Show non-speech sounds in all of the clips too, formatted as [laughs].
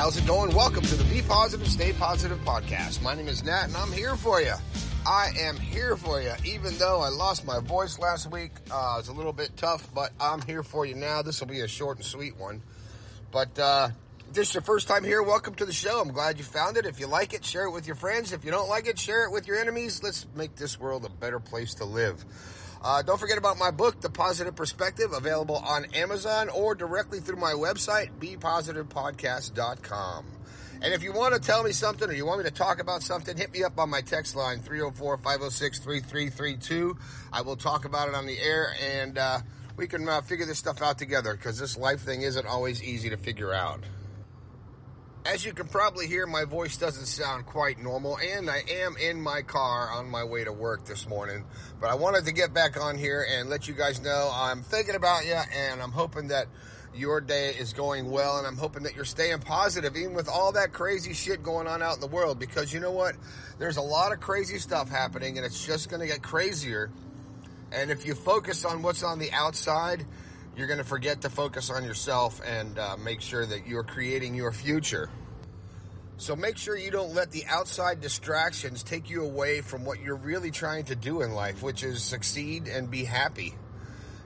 how's it going? Welcome to the Be Positive, Stay Positive podcast. My name is Nat and I'm here for you. I am here for you. Even though I lost my voice last week, uh, it's a little bit tough, but I'm here for you now. This will be a short and sweet one. But, uh, this is your first time here, welcome to the show. I'm glad you found it. If you like it, share it with your friends. If you don't like it, share it with your enemies. Let's make this world a better place to live. Uh, don't forget about my book, The Positive Perspective, available on Amazon or directly through my website, bepositivepodcast.com. And if you want to tell me something or you want me to talk about something, hit me up on my text line, 304-506-3332. I will talk about it on the air and, uh, we can uh, figure this stuff out together because this life thing isn't always easy to figure out. As you can probably hear, my voice doesn't sound quite normal, and I am in my car on my way to work this morning. But I wanted to get back on here and let you guys know I'm thinking about you, and I'm hoping that your day is going well, and I'm hoping that you're staying positive, even with all that crazy shit going on out in the world. Because you know what? There's a lot of crazy stuff happening, and it's just going to get crazier. And if you focus on what's on the outside, you're going to forget to focus on yourself and uh, make sure that you're creating your future. So make sure you don't let the outside distractions take you away from what you're really trying to do in life, which is succeed and be happy.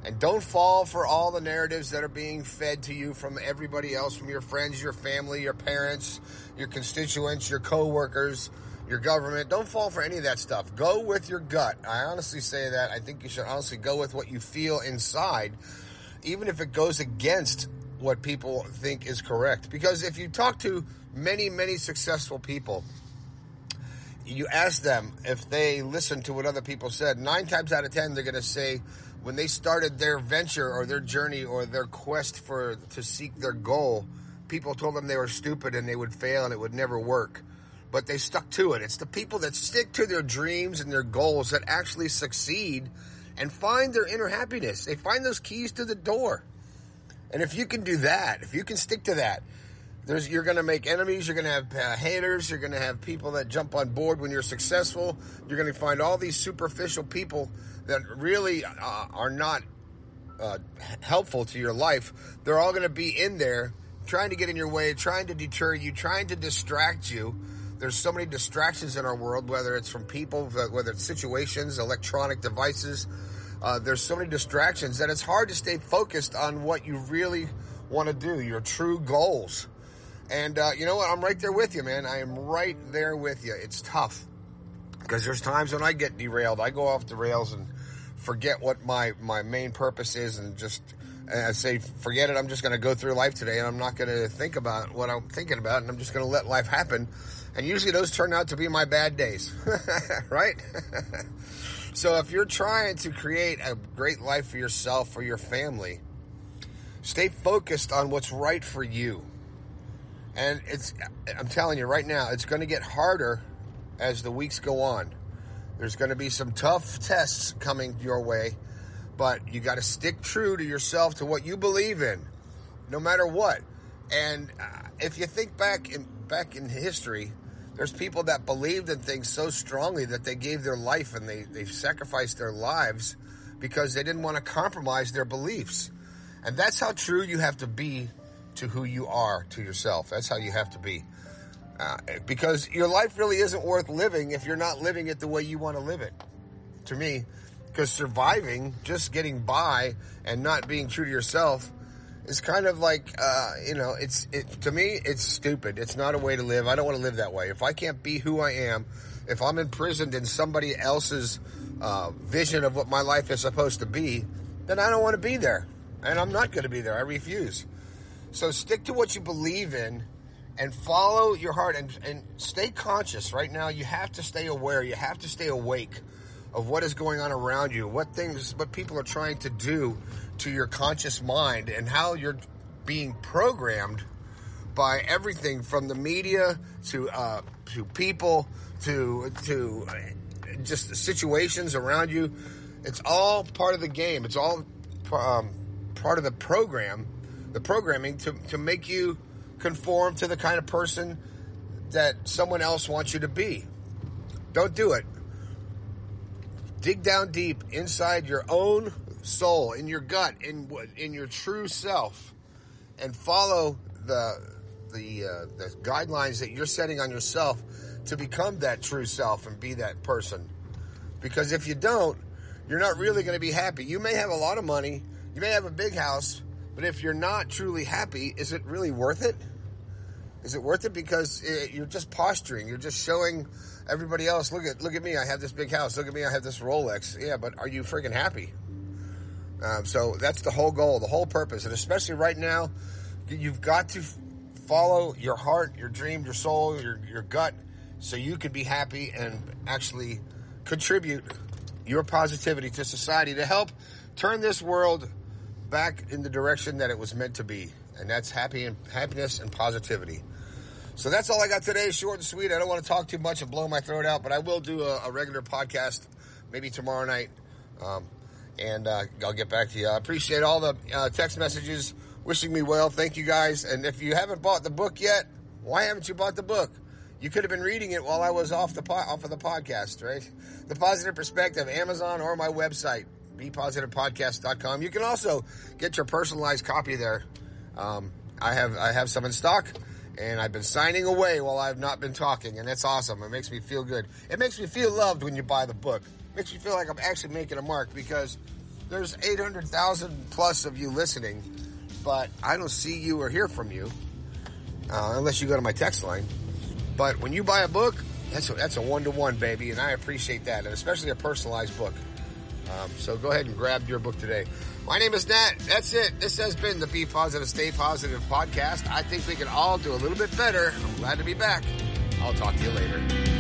And don't fall for all the narratives that are being fed to you from everybody else, from your friends, your family, your parents, your constituents, your coworkers, your government. Don't fall for any of that stuff. Go with your gut. I honestly say that. I think you should honestly go with what you feel inside even if it goes against what people think is correct. Because if you talk to many, many successful people, you ask them if they listen to what other people said, nine times out of ten, they're going to say when they started their venture or their journey or their quest for, to seek their goal, people told them they were stupid and they would fail and it would never work. But they stuck to it. It's the people that stick to their dreams and their goals that actually succeed and find their inner happiness. They find those keys to the door. And if you can do that, if you can stick to that, there's, you're going to make enemies. You're going to have uh, haters. You're going to have people that jump on board when you're successful. You're going to find all these superficial people that really uh, are not uh, helpful to your life. They're all going to be in there trying to get in your way, trying to deter you, trying to distract you. There's so many distractions in our world, whether it's from people, whether it's situations, electronic devices. Uh, there's so many distractions that it's hard to stay focused on what you really want to do, your true goals. And uh, you know what? I'm right there with you, man. I am right there with you. It's tough because there's times when I get derailed. I go off the rails and forget what my my main purpose is, and just and I say, forget it. I'm just going to go through life today, and I'm not going to think about what I'm thinking about, and I'm just going to let life happen. And usually those turn out to be my bad days, [laughs] right? [laughs] so if you're trying to create a great life for yourself, or your family, stay focused on what's right for you. And it's, I'm telling you right now, it's going to get harder as the weeks go on. There's going to be some tough tests coming your way, but you got to stick true to yourself, to what you believe in, no matter what. And uh, if you think back in back in history, there's people that believed in things so strongly that they gave their life and they they sacrificed their lives because they didn't want to compromise their beliefs. And that's how true you have to be to who you are to yourself. That's how you have to be. Uh, because your life really isn't worth living if you're not living it the way you want to live it. To me, because surviving, just getting by and not being true to yourself is kind of like, uh, you know, it's, it, to me, it's stupid. It's not a way to live. I don't want to live that way. If I can't be who I am, if I'm imprisoned in somebody else's, uh, vision of what my life is supposed to be, then I don't want to be there. And I'm not going to be there. I refuse. So stick to what you believe in and follow your heart and, and stay conscious. Right now, you have to stay aware. You have to stay awake of what is going on around you, what things, what people are trying to do to your conscious mind and how you're being programmed by everything from the media to, uh, to people to, to just situations around you. It's all part of the game. It's all, um, part of the program, the programming to, to make you conform to the kind of person that someone else wants you to be. Don't do it. Dig down deep inside your own soul, in your gut, in in your true self, and follow the the uh, the guidelines that you're setting on yourself to become that true self and be that person. Because if you don't, you're not really going to be happy. You may have a lot of money, you may have a big house, but if you're not truly happy, is it really worth it? Is it worth it? Because it, you're just posturing. You're just showing everybody else. Look at look at me. I have this big house. Look at me. I have this Rolex. Yeah, but are you freaking happy? Um, so that's the whole goal, the whole purpose, and especially right now, you've got to follow your heart, your dream, your soul, your your gut, so you can be happy and actually contribute your positivity to society to help turn this world back in the direction that it was meant to be, and that's happy and happiness and positivity. So that's all I got today. Short and sweet. I don't want to talk too much and blow my throat out, but I will do a, a regular podcast maybe tomorrow night. Um, and uh, I'll get back to you. I appreciate all the uh, text messages wishing me well. Thank you guys. And if you haven't bought the book yet, why haven't you bought the book? You could have been reading it while I was off the po- off of the podcast, right? The Positive Perspective, Amazon or my website, bepositivepodcast.com. You can also get your personalized copy there. Um, I have I have some in stock and I've been signing away while I've not been talking, and that's awesome. It makes me feel good. It makes me feel loved when you buy the book. It makes me feel like I'm actually making a mark because there's 800,000 plus of you listening, but I don't see you or hear from you uh, unless you go to my text line. But when you buy a book, that's a, that's a one to one, baby, and I appreciate that, and especially a personalized book. Um, so go ahead and grab your book today. My name is Nat. That's it. This has been the Be Positive, Stay Positive podcast. I think we can all do a little bit better. I'm glad to be back. I'll talk to you later.